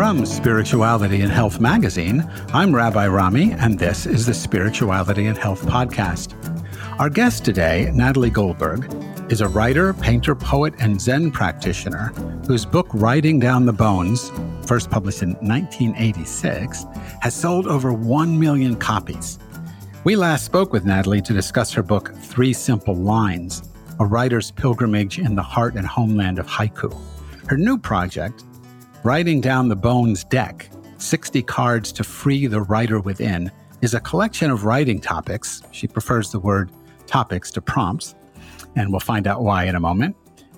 From Spirituality and Health magazine, I'm Rabbi Rami, and this is the Spirituality and Health podcast. Our guest today, Natalie Goldberg, is a writer, painter, poet, and Zen practitioner whose book, Writing Down the Bones, first published in 1986, has sold over 1 million copies. We last spoke with Natalie to discuss her book, Three Simple Lines A Writer's Pilgrimage in the Heart and Homeland of Haiku. Her new project, Writing Down the Bones deck, 60 cards to free the writer within, is a collection of writing topics. She prefers the word topics to prompts, and we'll find out why in a moment.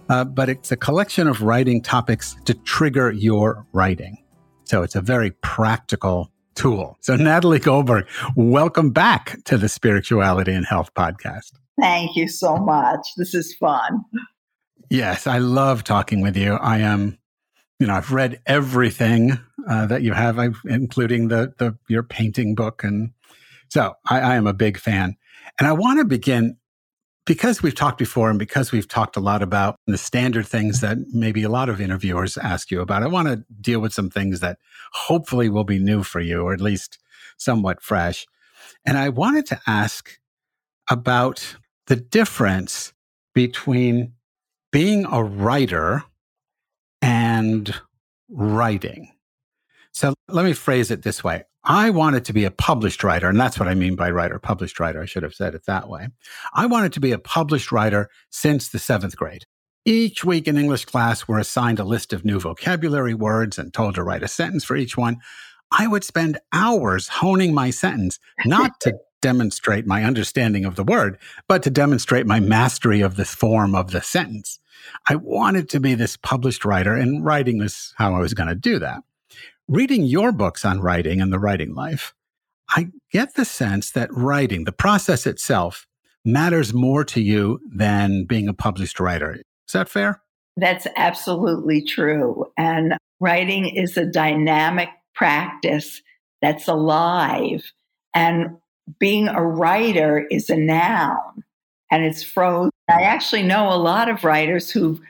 Uh, but it's a collection of writing topics to trigger your writing. So it's a very practical tool. So, Natalie Goldberg, welcome back to the Spirituality and Health Podcast. Thank you so much. This is fun. Yes, I love talking with you. I am you know, I've read everything uh, that you have, I've, including the the your painting book, and so I, I am a big fan. And I want to begin because we've talked before, and because we've talked a lot about the standard things that maybe a lot of interviewers ask you about. I want to deal with some things that hopefully will be new for you, or at least somewhat fresh. And I wanted to ask about the difference between being a writer and writing. So let me phrase it this way. I wanted to be a published writer, and that's what I mean by writer, published writer. I should have said it that way. I wanted to be a published writer since the seventh grade. Each week in English class, we're assigned a list of new vocabulary words and told to write a sentence for each one. I would spend hours honing my sentence, not to demonstrate my understanding of the word, but to demonstrate my mastery of the form of the sentence. I wanted to be this published writer, and writing was how I was going to do that. Reading your books on writing and the writing life, I get the sense that writing, the process itself, matters more to you than being a published writer. Is that fair? That's absolutely true. And writing is a dynamic practice that's alive. And being a writer is a noun and it's frozen. I actually know a lot of writers who've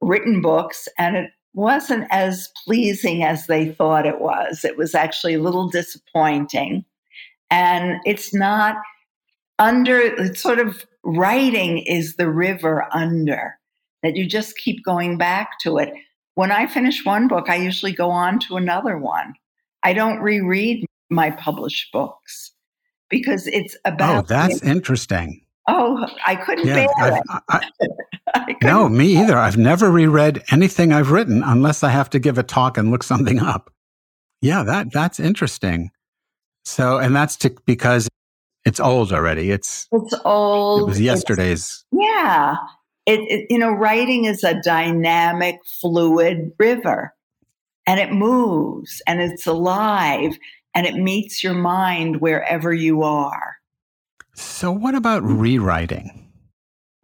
written books and it wasn't as pleasing as they thought it was. It was actually a little disappointing. And it's not under, it's sort of writing is the river under, that you just keep going back to it. When I finish one book, I usually go on to another one. I don't reread my published books because it's oh, about. Oh, that's interesting. Oh, I couldn't yeah, bear it. I, I no, me either. I've never reread anything I've written unless I have to give a talk and look something up. Yeah, that that's interesting. So, and that's to, because it's old already. It's it's old. It was yesterday's. It's, yeah, it, it you know, writing is a dynamic, fluid river, and it moves and it's alive and it meets your mind wherever you are. So, what about rewriting?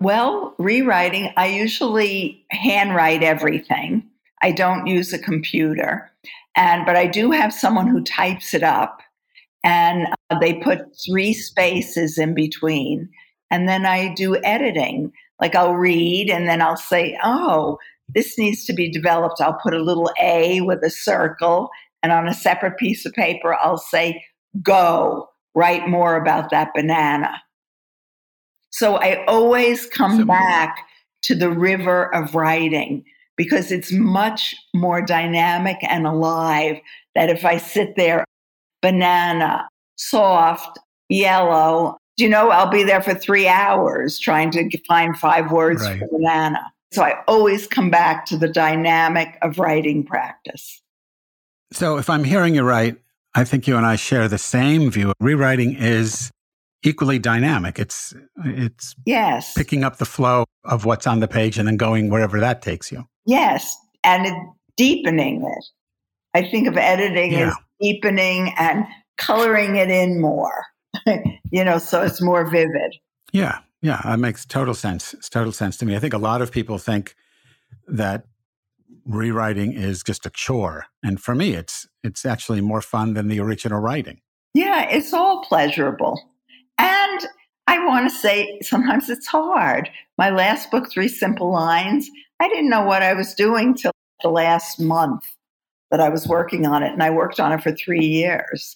Well, rewriting, I usually handwrite everything. I don't use a computer. And but I do have someone who types it up and uh, they put three spaces in between. And then I do editing. Like I'll read and then I'll say, "Oh, this needs to be developed." I'll put a little A with a circle and on a separate piece of paper I'll say, "Go." Write more about that banana. So I always come back to the river of writing because it's much more dynamic and alive that if I sit there, banana, soft, yellow, you know, I'll be there for three hours trying to find five words right. for banana. So I always come back to the dynamic of writing practice. So if I'm hearing you right, I think you and I share the same view. Rewriting is equally dynamic. It's it's yes picking up the flow of what's on the page and then going wherever that takes you. Yes, and it, deepening it. I think of editing yeah. as deepening and coloring it in more. you know, so it's more vivid. Yeah, yeah, that makes total sense. It's total sense to me. I think a lot of people think that rewriting is just a chore, and for me, it's it's actually more fun than the original writing. Yeah, it's all pleasurable. And I want to say sometimes it's hard. My last book, Three Simple Lines, I didn't know what I was doing till the last month that I was working on it. And I worked on it for three years.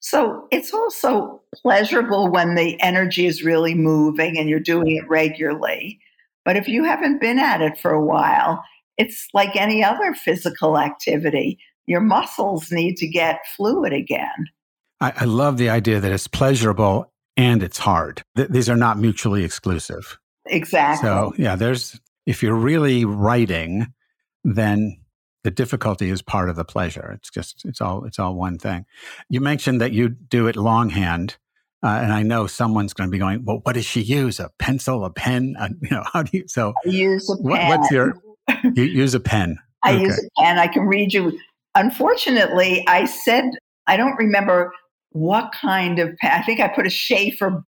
So it's also pleasurable when the energy is really moving and you're doing it regularly. But if you haven't been at it for a while, it's like any other physical activity. Your muscles need to get fluid again. I, I love the idea that it's pleasurable and it's hard. Th- these are not mutually exclusive. Exactly. So, yeah, there's, if you're really writing, then the difficulty is part of the pleasure. It's just, it's all, it's all one thing. You mentioned that you do it longhand. Uh, and I know someone's going to be going, well, what does she use? A pencil, a pen? Uh, you know, how do you, so I use a pen. What, what's your, you use a pen. I okay. use a pen. I can read you. Unfortunately, I said, I don't remember what kind of pen? I think I put a Sheaffer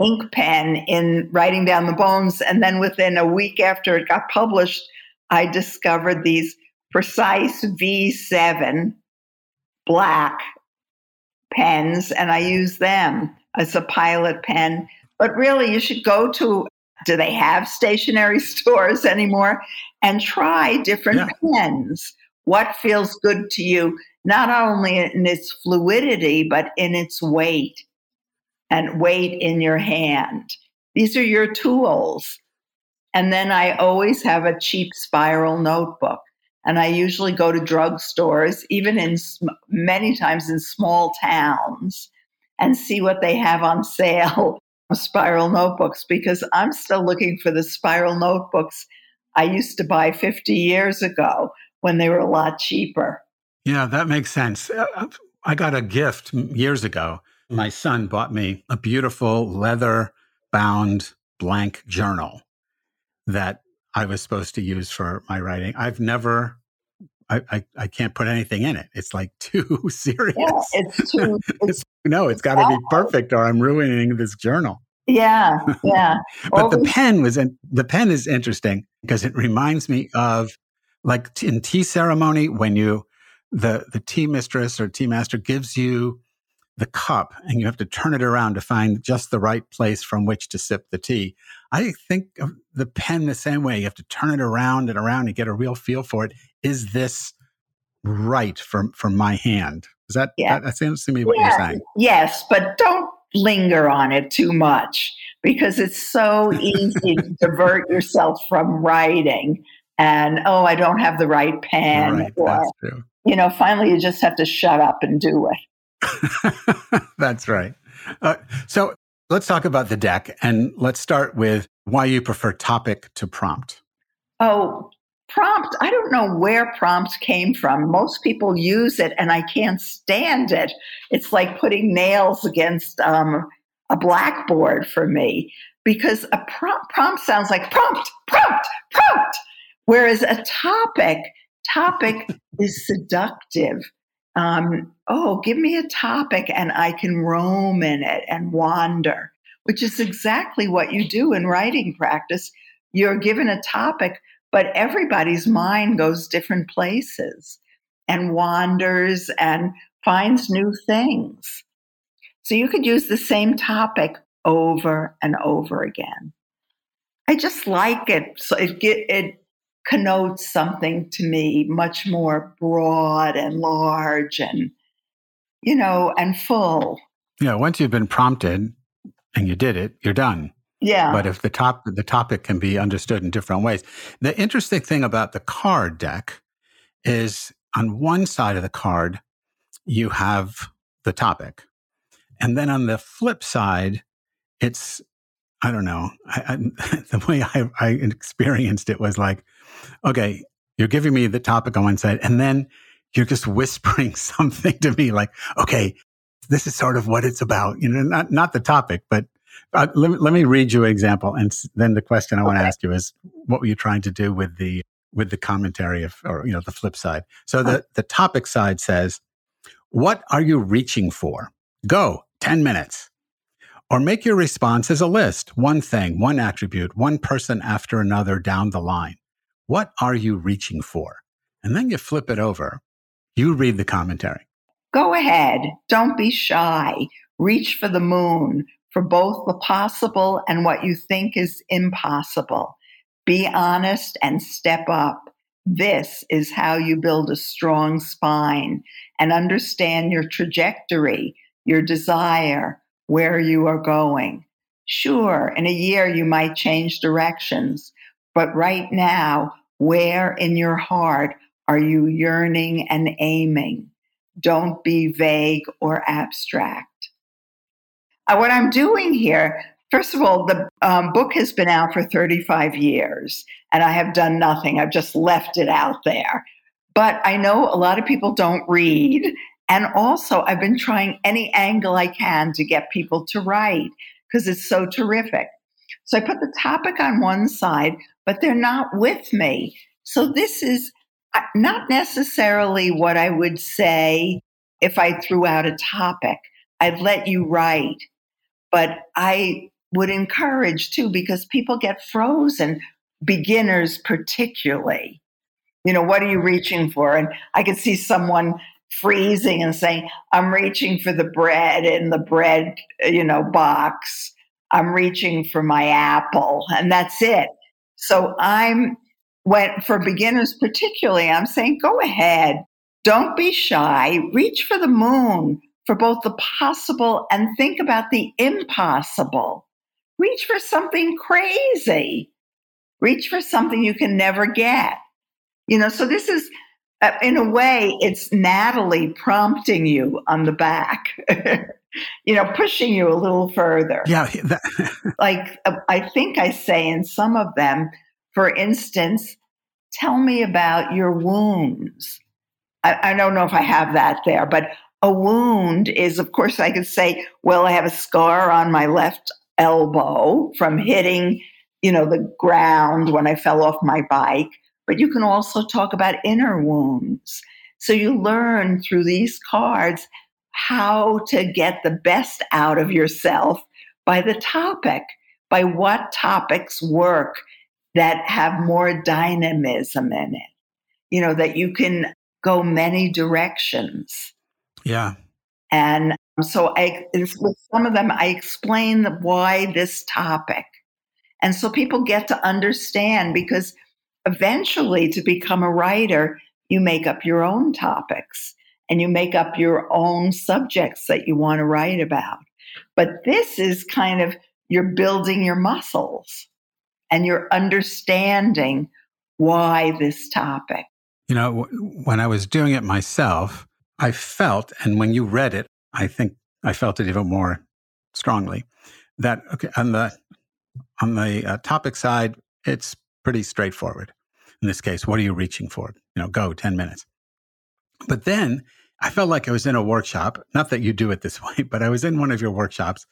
ink pen in writing down the bones. And then within a week after it got published, I discovered these precise V7 black pens and I use them as a pilot pen. But really, you should go to do they have stationery stores anymore and try different yeah. pens? What feels good to you? not only in its fluidity, but in its weight and weight in your hand. These are your tools. And then I always have a cheap spiral notebook. And I usually go to drugstores, even in many times in small towns, and see what they have on sale spiral notebooks because I'm still looking for the spiral notebooks I used to buy 50 years ago when they were a lot cheaper. Yeah, that makes sense. Uh, uh, I got a gift years ago. My son bought me a beautiful leather bound blank journal that I was supposed to use for my writing. I've never I, I, I, can't put anything in it. It's like too serious. Yeah, it's too. It's, no, it's got to be oh. perfect, or I'm ruining this journal. Yeah, yeah. but the pen was in, the pen is interesting because it reminds me of like in tea ceremony when you the the tea mistress or tea master gives you the cup and you have to turn it around to find just the right place from which to sip the tea. I think of the pen the same way. You have to turn it around and around and get a real feel for it. Is this right from from my hand? Is that, yeah. that, that seems to me what yeah. you're saying? Yes, but don't linger on it too much because it's so easy to divert yourself from writing and, oh, I don't have the right pen. Right, or, you know, finally you just have to shut up and do it. That's right. Uh, so let's talk about the deck and let's start with why you prefer topic to prompt. Oh, prompt. I don't know where prompt came from. Most people use it and I can't stand it. It's like putting nails against um, a blackboard for me because a prompt, prompt sounds like prompt, prompt, prompt. Whereas a topic topic is seductive. Um, oh, give me a topic and I can roam in it and wander, which is exactly what you do in writing practice. You're given a topic, but everybody's mind goes different places and wanders and finds new things. So you could use the same topic over and over again. I just like it. So it, it connotes something to me much more broad and large and, you know, and full. Yeah, once you've been prompted and you did it, you're done. Yeah. But if the top the topic can be understood in different ways. The interesting thing about the card deck is on one side of the card you have the topic. And then on the flip side, it's I don't know. I, I, the way I, I experienced it was like, okay, you're giving me the topic on one side, and then you're just whispering something to me, like, okay, this is sort of what it's about. You know, not not the topic, but uh, let, me, let me read you an example, and then the question I want to ask you is, what were you trying to do with the with the commentary of, or you know, the flip side? So the the topic side says, "What are you reaching for? Go ten minutes." Or make your response as a list, one thing, one attribute, one person after another down the line. What are you reaching for? And then you flip it over. You read the commentary. Go ahead. Don't be shy. Reach for the moon for both the possible and what you think is impossible. Be honest and step up. This is how you build a strong spine and understand your trajectory, your desire, where you are going. Sure, in a year you might change directions, but right now, where in your heart are you yearning and aiming? Don't be vague or abstract. Uh, what I'm doing here, first of all, the um, book has been out for 35 years and I have done nothing. I've just left it out there. But I know a lot of people don't read. And also, I've been trying any angle I can to get people to write because it's so terrific. So I put the topic on one side, but they're not with me. So this is uh, not necessarily what I would say if I threw out a topic. I'd let you write but I would encourage too, because people get frozen, beginners particularly. You know, what are you reaching for? And I could see someone freezing and saying, I'm reaching for the bread in the bread, you know, box. I'm reaching for my apple, and that's it. So I'm when for beginners particularly, I'm saying go ahead. Don't be shy. Reach for the moon for both the possible and think about the impossible. Reach for something crazy. Reach for something you can never get. You know, so this is, uh, in a way, it's Natalie prompting you on the back, you know, pushing you a little further. Yeah. That- like uh, I think I say in some of them, for instance, tell me about your wounds. I, I don't know if I have that there, but a wound is, of course, I could say, well, I have a scar on my left elbow from hitting, you know, the ground when I fell off my bike. But you can also talk about inner wounds. So you learn through these cards how to get the best out of yourself by the topic, by what topics work that have more dynamism in it. You know, that you can go many directions. Yeah. And um, so I, with some of them, I explain why this topic. And so people get to understand because eventually to become a writer, you make up your own topics and you make up your own subjects that you want to write about. But this is kind of you're building your muscles and you're understanding why this topic. You know, when I was doing it myself, I felt, and when you read it, I think I felt it even more strongly that okay, on the on the uh, topic side, it's pretty straightforward. In this case, what are you reaching for? You know, go ten minutes. But then I felt like I was in a workshop. Not that you do it this way, but I was in one of your workshops,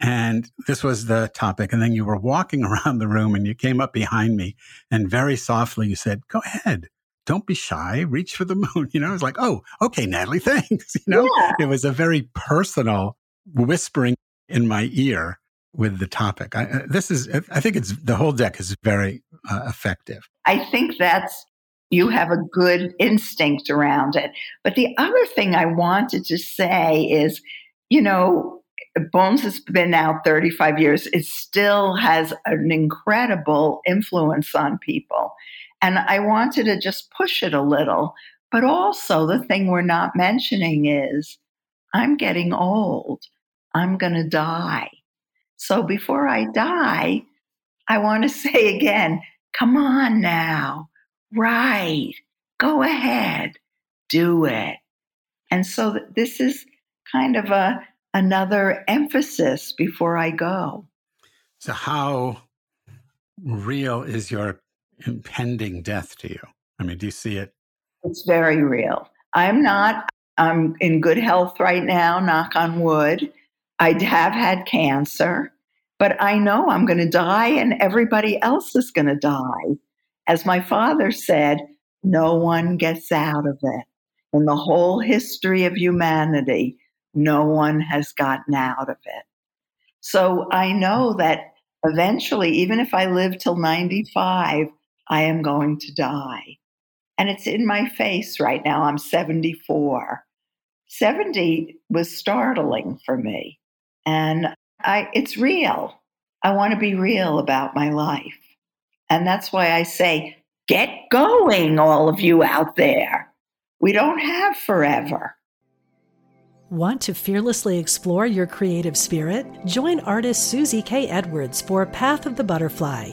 and this was the topic. And then you were walking around the room, and you came up behind me, and very softly you said, "Go ahead." Don't be shy, reach for the moon. You know, it's like, oh, okay, Natalie, thanks. You know, yeah. it was a very personal whispering in my ear with the topic. I, uh, this is, I think it's the whole deck is very uh, effective. I think that's, you have a good instinct around it. But the other thing I wanted to say is, you know, Bones has been out 35 years. It still has an incredible influence on people. And I wanted to just push it a little. But also, the thing we're not mentioning is I'm getting old. I'm going to die. So before I die, I want to say again, come on now, write, go ahead, do it. And so this is kind of a another emphasis before I go. So how real is your impending death to you? I mean, do you see it? It's very real. I'm not I'm in good health right now, knock on wood. I have had cancer, but I know I'm going to die and everybody else is going to die. As my father said, no one gets out of it. In the whole history of humanity, no one has gotten out of it. So I know that eventually, even if I live till 95, I am going to die. And it's in my face right now. I'm 74. 70 was startling for me. And I it's real. I want to be real about my life. And that's why I say, get going, all of you out there. We don't have forever. Want to fearlessly explore your creative spirit? Join artist Susie K. Edwards for Path of the Butterfly,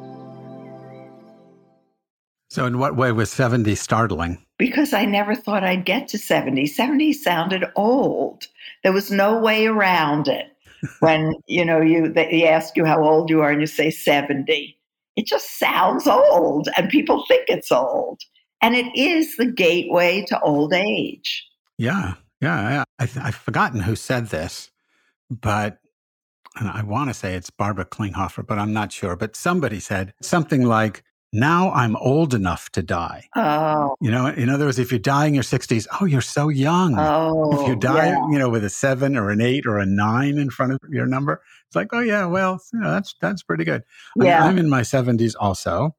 So, in what way was 70 startling? Because I never thought I'd get to 70. 70 sounded old. There was no way around it. when you know you they ask you how old you are and you say 70, it just sounds old, and people think it's old, and it is the gateway to old age. Yeah, yeah. I, have forgotten who said this, but I want to say it's Barbara Klinghoffer, but I'm not sure. But somebody said something like, now I'm old enough to die. Oh. You know, in other words, if you die in your 60s, oh, you're so young. Oh. If you die, yeah. you know, with a seven or an eight or a nine in front of your number, it's like, oh, yeah, well, you know, that's, that's pretty good. Yeah. I I'm in my 70s also.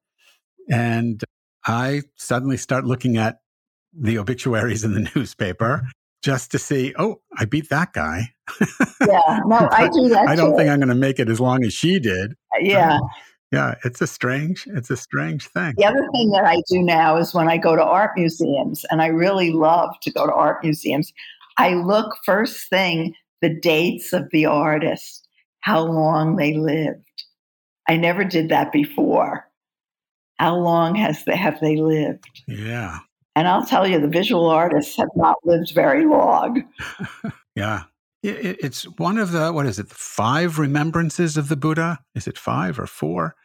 And I suddenly start looking at the obituaries in the newspaper just to see, oh, I beat that guy. yeah, no, I do that. I don't too. think I'm going to make it as long as she did. Yeah. Um, yeah, it's a strange, it's a strange thing. The other thing that I do now is when I go to art museums, and I really love to go to art museums, I look first thing the dates of the artist, how long they lived. I never did that before. How long has they, have they lived? Yeah. And I'll tell you, the visual artists have not lived very long. yeah. It's one of the, what is it, five remembrances of the Buddha? Is it five or four?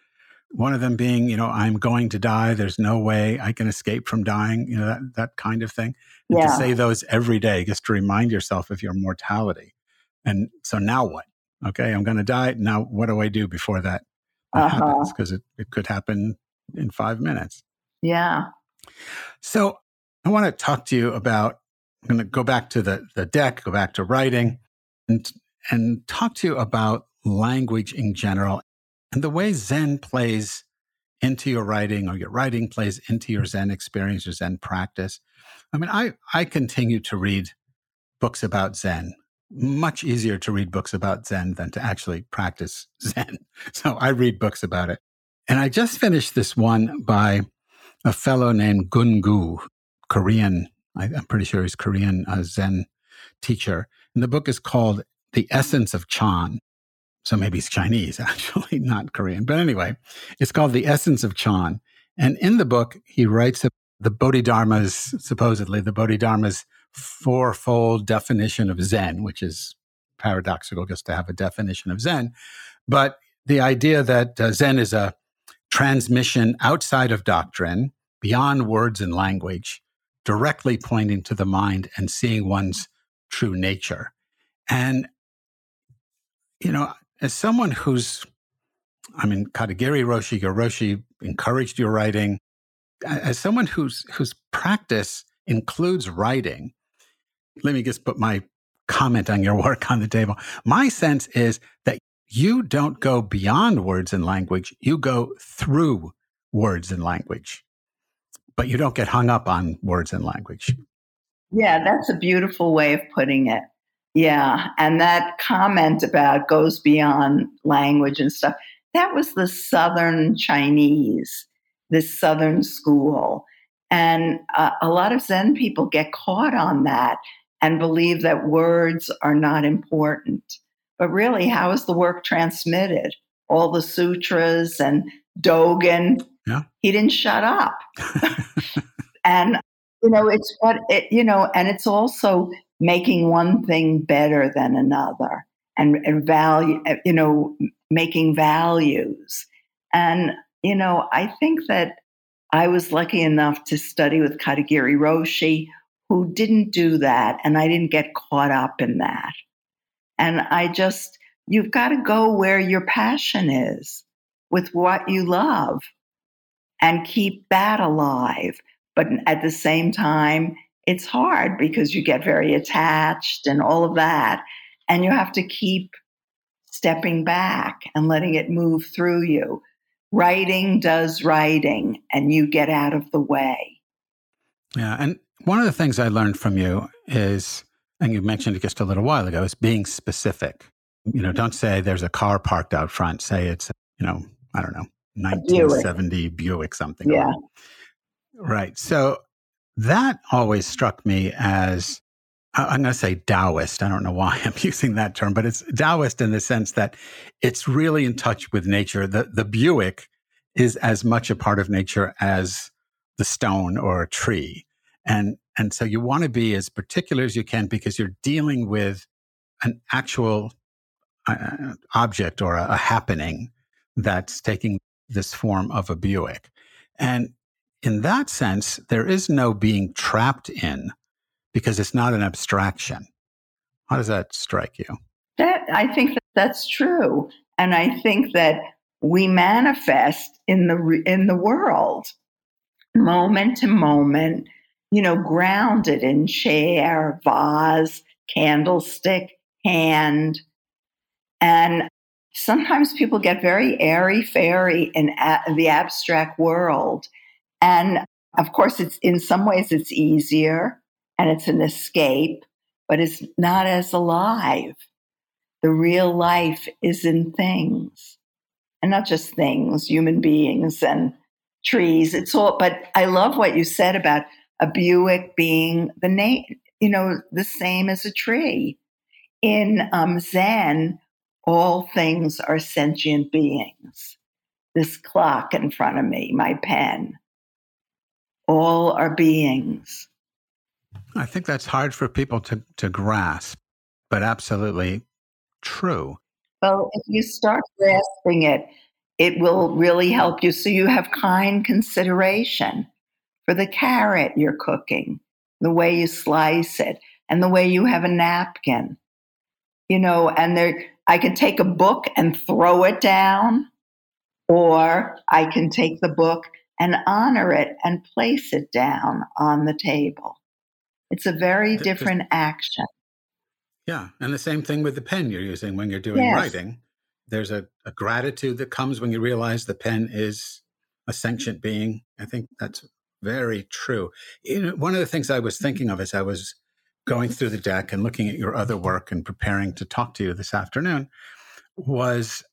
One of them being, you know, I'm going to die. There's no way I can escape from dying, you know, that, that kind of thing. And Yeah. to say those every day, just to remind yourself of your mortality. And so now what? Okay, I'm going to die. Now, what do I do before that Uh-huh. happens? Because it, it could happen in five minutes. Yeah. So I want to talk to you about. I'm going to go back to the the deck, go back to writing, and and talk to you about language in general and the way Zen plays into your writing, or your writing plays into your Zen experience, your Zen practice. I mean, I I continue to read books about Zen. Much easier to read books about Zen than to actually practice Zen. So I read books about it. And I just finished this one by a fellow named Guo Gu, Korean, I, I'm pretty sure he's Korean uh, Zen teacher. And the book is called The Essence of Chan. So maybe he's Chinese, actually, not Korean. But anyway, it's called The Essence of Chan. And in the book, he writes of the Bodhidharma's, supposedly the Bodhidharma's fourfold definition of Zen, which is paradoxical just to have a definition of Zen. But the idea that uh, Zen is a transmission outside of doctrine, beyond words and language, directly pointing to the mind and seeing one's true nature. And, you know, as someone who's, I mean, Katagiri Roshi, your Roshi encouraged your writing. As someone whose whose practice includes writing, let me just put my comment on your work on the table. My sense is that you don't go beyond words and language, you go through words and language, but you don't get hung up on words and language. Yeah, that's a beautiful way of putting it. Yeah. And that comment about goes beyond language and stuff, that was the Southern Chinese, this Southern school. And uh, a lot of Zen people get caught on that and believe that words are not important. But really, how is the work transmitted? All the sutras and Dogen, yeah. he didn't shut up. and, you know, it's what, it, you know, and it's also making one thing better than another and, and value, uh, you know, making values. And, you know, I think that I was lucky enough to study with Katagiri Roshi, who didn't do that. And I didn't get caught up in that. And I just, you've got to go where your passion is with what you love and keep that alive. But at the same time, it's hard because you get very attached and all of that. And you have to keep stepping back and letting it move through you. Writing does writing, and you get out of the way. Yeah. And one of the things I learned from you is, and you mentioned it just a little while ago, is being specific. You know, don't say there's a car parked out front. Say it's, you know, I don't know, 1970 Buick, Buick something. Yeah. Right. So that always struck me as I'm going to say Taoist. I don't know why I'm using that term, but it's Taoist in the sense that it's really in touch with nature. The, the Buick is as much a part of nature as the stone or a tree. And, and so you want to be as particular as you can because you're dealing with an actual uh, object or a, a happening that's taking this form of a Buick. And in that sense, there is no being trapped in because it's not an abstraction. How does that strike you? That I think that that's true, and I think that we manifest in the in the world, moment to moment. You know, grounded in chair, vase, candlestick, hand, and sometimes people get very airy fairy in a- the abstract world and of course, it's in some ways it's easier and it's an escape, but it's not as alive. The real life is in things, and not just things, human beings and trees. It's all. But I love what you said about a Buick being the name, you know, the same as a tree. In um, Zen, all things are sentient beings. This clock in front of me, my pen, all are beings. I think that's hard for people to, to grasp, but absolutely true. Well, if you start grasping it, it will really help you. So you have kind consideration for the carrot you're cooking, the way you slice it, and the way you have a napkin. You know, and there, I can take a book and throw it down, or I can take the book and honor it and place it down on the table. It's a very different action. Yeah. And the same thing with the pen you're using when you're doing yes. writing. There's a, a, gratitude that comes when you realize the pen is a sentient being. I think that's very true. You know, one of the things I was mm-hmm. thinking of as I was going through the deck and looking at your other work and preparing to talk to you this afternoon was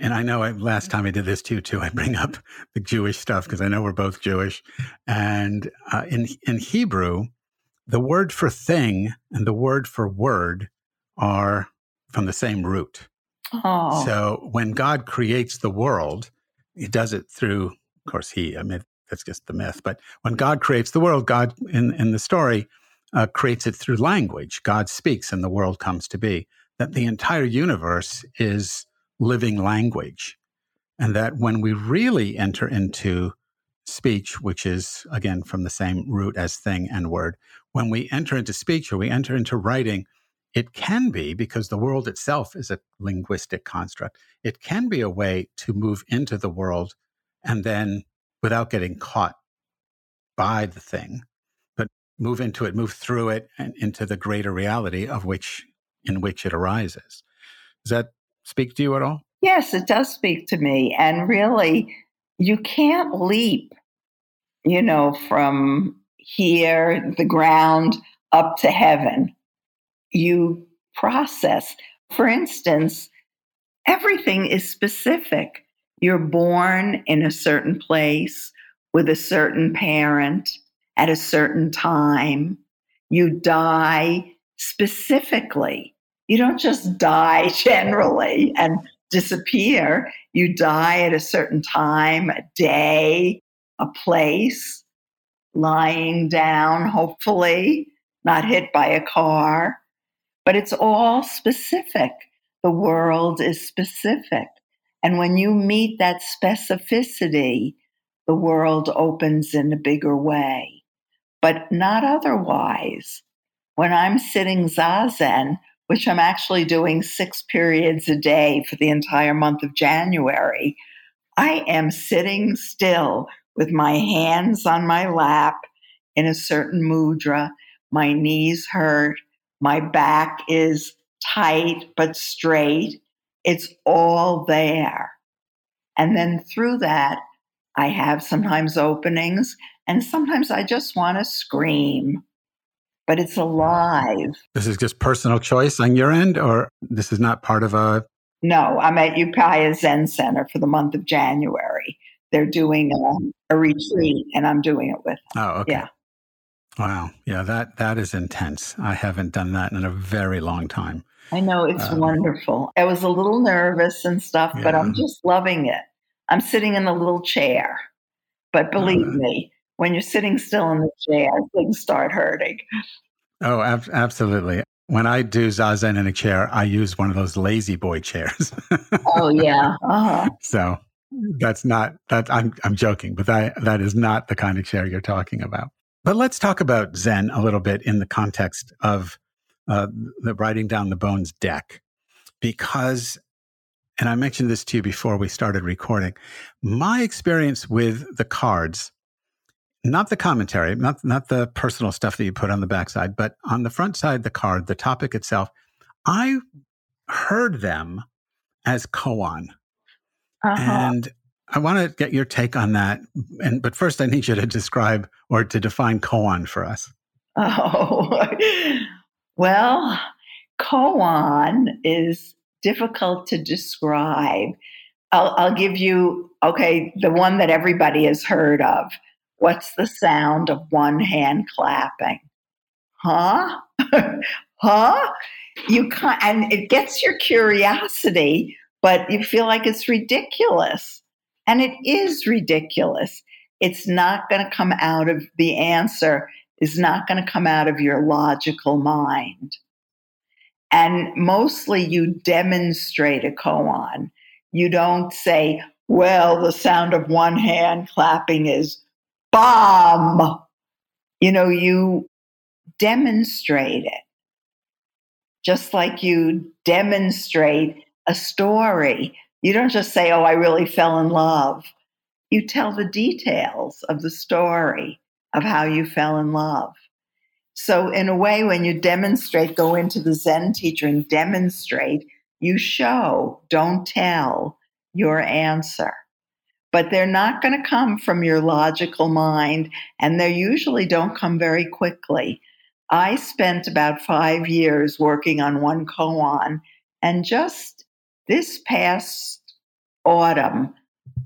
and I know I, last time I did this too, too, I bring up the Jewish stuff because I know we're both Jewish. And uh, in in Hebrew, the word for thing and the word for word are from the same root. Oh. So when God creates the world, He does it through, of course, He. I mean, that's just the myth. But when God creates the world, God in in the story uh, creates it through language. God speaks, and the world comes to be. That the entire universe is living language. And that when we really enter into speech, which is again from the same root as thing and word, when we enter into speech or we enter into writing, it can be because the world itself is a linguistic construct. It can be a way to move into the world and then without getting caught by the thing, but move into it, move through it and into the greater reality of which in which it arises. Does that speak to you at all? Yes, it does speak to me. And really, you can't leap, you know, from here, the ground, up to heaven. You process. For instance, everything is specific. You're born in a certain place with a certain parent at a certain time. You die specifically. You don't just die generally and disappear. You die at a certain time, a day, a place, lying down, hopefully, not hit by a car. But it's all specific. The world is specific. And when you meet that specificity, the world opens in a bigger way, but not otherwise. When I'm sitting zazen, which I'm actually doing six periods a day for the entire month of January, I am sitting still with my hands on my lap in a certain mudra. My knees hurt. My back is tight but straight. It's all there. And then through that, I have sometimes openings, and sometimes I just want to scream but it's alive. This is just personal choice on your end, or this is not part of a. No, I'm at Upaya Zen Center for the month of January. They're doing a, a retreat, and I'm doing it with. Them. Oh, okay. Yeah. Wow. Yeah, that that is intense. I haven't done that in a very long time. I know it's um, wonderful. I was a little nervous and stuff, yeah. but I'm just loving it. I'm sitting in a little chair, but believe uh, me, when you're sitting still in the chair, things start hurting. Oh, ab- absolutely. When I do zazen in a chair, I use one of those lazy boy chairs. oh yeah. Uh-huh. So that's not that I'm I'm joking, but that that is not the kind of chair you're talking about. But let's talk about Zen a little bit in the context of uh, the writing down the bones deck, because, and I mentioned this to you before we started recording. My experience with the cards not the commentary, not not the personal stuff that you put on the backside, but on the front side, the card, the topic itself. I heard them as koan, uh-huh. and I want to get your take on that. And but first, I need you to describe or to define koan for us. Oh, well, koan is difficult to describe. I'll, I'll give you okay the one that everybody has heard of What's the sound of one hand clapping? Huh? huh? You can't, and it gets your curiosity, but you feel like it's ridiculous. And it is ridiculous. It's not going to come out of the answer, is not going to come out of your logical mind. And mostly you demonstrate a koan. You don't say, well, the sound of one hand clapping is bomb. You know, you demonstrate it. Just like you demonstrate a story. You don't just say, Oh, I really fell in love. You tell the details of the story of how you fell in love. So, in a way, when you demonstrate, go into the Zen teacher and demonstrate, you show, don't tell your answer but they're not going to come from your logical mind, and they usually don't come very quickly. I spent about five years working on one koan, and just this past autumn,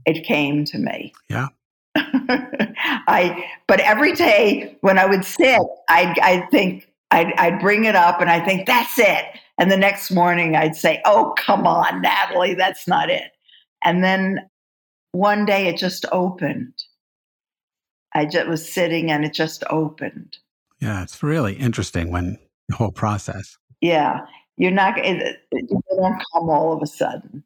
it came to me. Yeah. I, but every day when I would sit, I'd, I'd think, I'd, I'd bring it up and I think, that's it. And the next morning I'd say, oh, come on, Natalie, that's not it. And then one day it just opened. I just was sitting and it just opened. Yeah, it's really interesting when the whole process. Yeah, you're not. It, it, they don't come all of a sudden,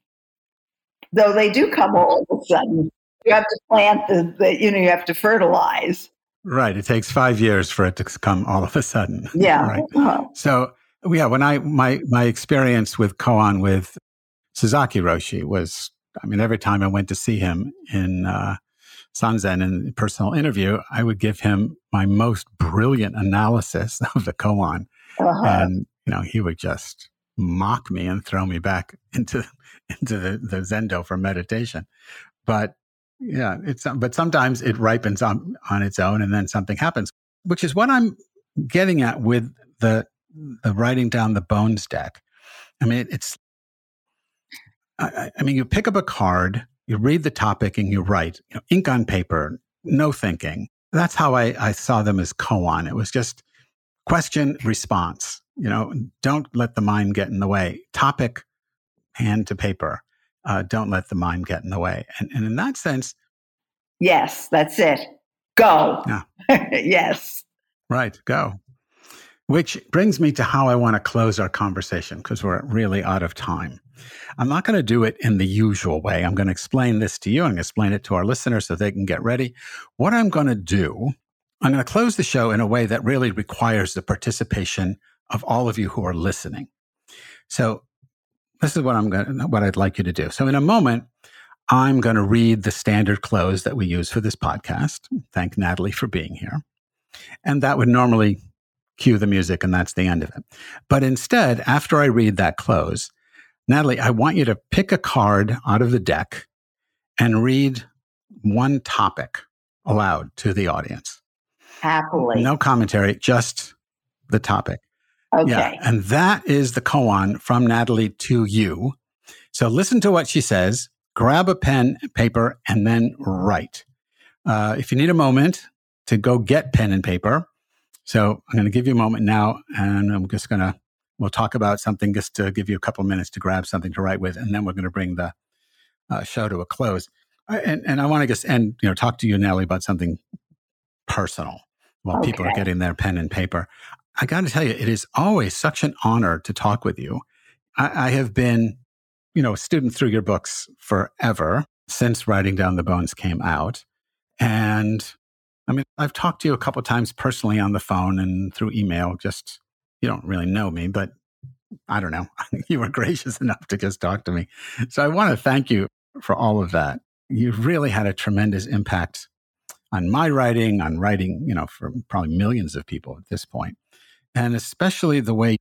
though. They do come all of a sudden. You have to plant the, the you know, you have to fertilize. Right. It takes five years for it to come all of a sudden. Yeah. right. Uh-huh. So yeah, when I my my experience with koan with Sasaki Roshi was I mean, every time I went to see him in uh, Sanzen in personal interview, I would give him my most brilliant analysis of the koan, uh-huh. and you know, he would just mock me and throw me back into into the, the zendo for meditation. But Yeah, it's but sometimes it ripens on on its own, and then something happens, which is what I'm getting at with the the writing down the bones deck. I mean, it's. I, I mean, you pick up a card, you read the topic, and you write. You know, ink on paper, no thinking. That's how I, I saw them as koan. It was just question response. You know, don't let the mind get in the way. Topic, hand to paper. Uh, don't let the mind get in the way. And, and in that sense, yes, that's it. Go. Yeah. yes. Right. Go. Which brings me to how I want to close our conversation because we're really out of time. I'm not going to do it in the usual way. I'm going to explain this to you. I'm going to explain it to our listeners so they can get ready. What I'm going to do, I'm going to close the show in a way that really requires the participation of all of you who are listening. So this is what I'm going to, what I'd like you to do. So in a moment, I'm going to read the standard close that we use for this podcast. Thank Natalie for being here. And that would normally cue the music and that's the end of it. But instead, after I read that close, Natalie, I want you to pick a card out of the deck and read one topic aloud to the audience. Happily. No commentary, just the topic. Okay. Yeah. And that is the koan from Natalie to you. So listen to what she says, grab a pen, and paper, and then write. Uh, if you need a moment to go get pen and paper, so I'm going to give you a moment now, and I'm just going to we'll talk about something just to give you a couple minutes to grab something to write with, and then we're going to bring the uh, show to a close. And, and I want to just end, you know, talk to you, Nellie, about something personal while okay. people are getting their pen and paper. I got to tell you, it is always such an honor to talk with you. I, I have been, you know, a student through your books forever since Writing Down the Bones came out. And I mean, I've talked to you a couple times personally on the phone and through email. Just you don't really know me, but I don't know. you were gracious enough to just talk to me. So I want to thank you for all of that. You've really had a tremendous impact on my writing, on writing, you know, for probably millions of people at this point. And especially the way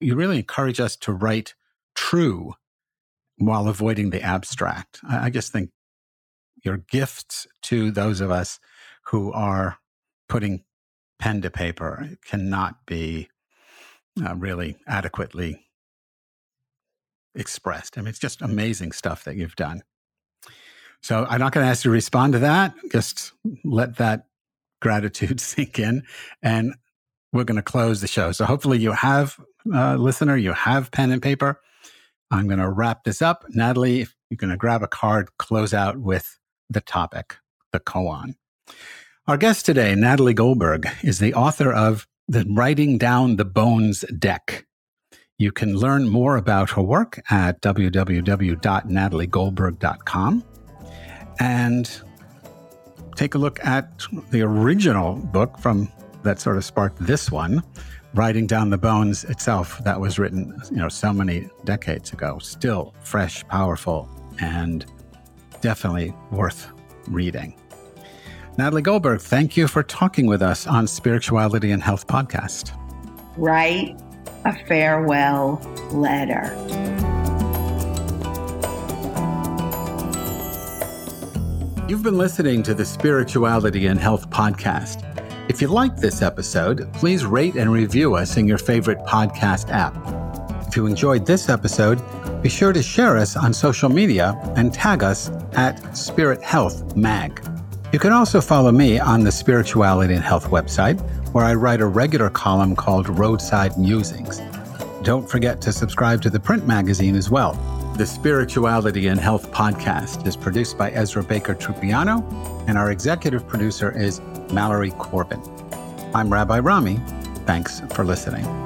you really encourage us to write true while avoiding the abstract. I, I just think your gifts to those of us who are putting pen to paper cannot be uh, really adequately expressed. I mean, it's just amazing stuff that you've done. So I'm not going to ask you to respond to that. Just let that gratitude sink in. And we're going to close the show. So hopefully you have, uh, listener, you have pen and paper. I'm going to wrap this up. Natalie, you're going to grab a card, close out with the topic, the koan. Our guest today, Natalie Goldberg, is the author of the Writing Down the Bones deck. You can learn more about her work at www.nataliegoldberg.com and take a look at the original book from that sort of sparked this one, Writing Down the Bones itself, that was written, you know, so many decades ago. Still fresh, powerful, and definitely worth reading. Natalie Goldberg, thank you for talking with us on Spirituality and Health Podcast. Write a farewell letter. You've been listening to the Spirituality and Health Podcast. If you like this episode, please rate and review us in your favorite podcast app. If you enjoyed this episode, be sure to share us on social media and tag us at Spirit Health Mag. You can also follow me on the Spirituality and Health website, where I write a regular column called Roadside Musings. Don't forget to subscribe to the print magazine as well. The Spirituality and Health podcast is produced by Ezra Baker Trupiano, and our executive producer is Mallory Corbin. I'm Rabbi Rami. Thanks for listening.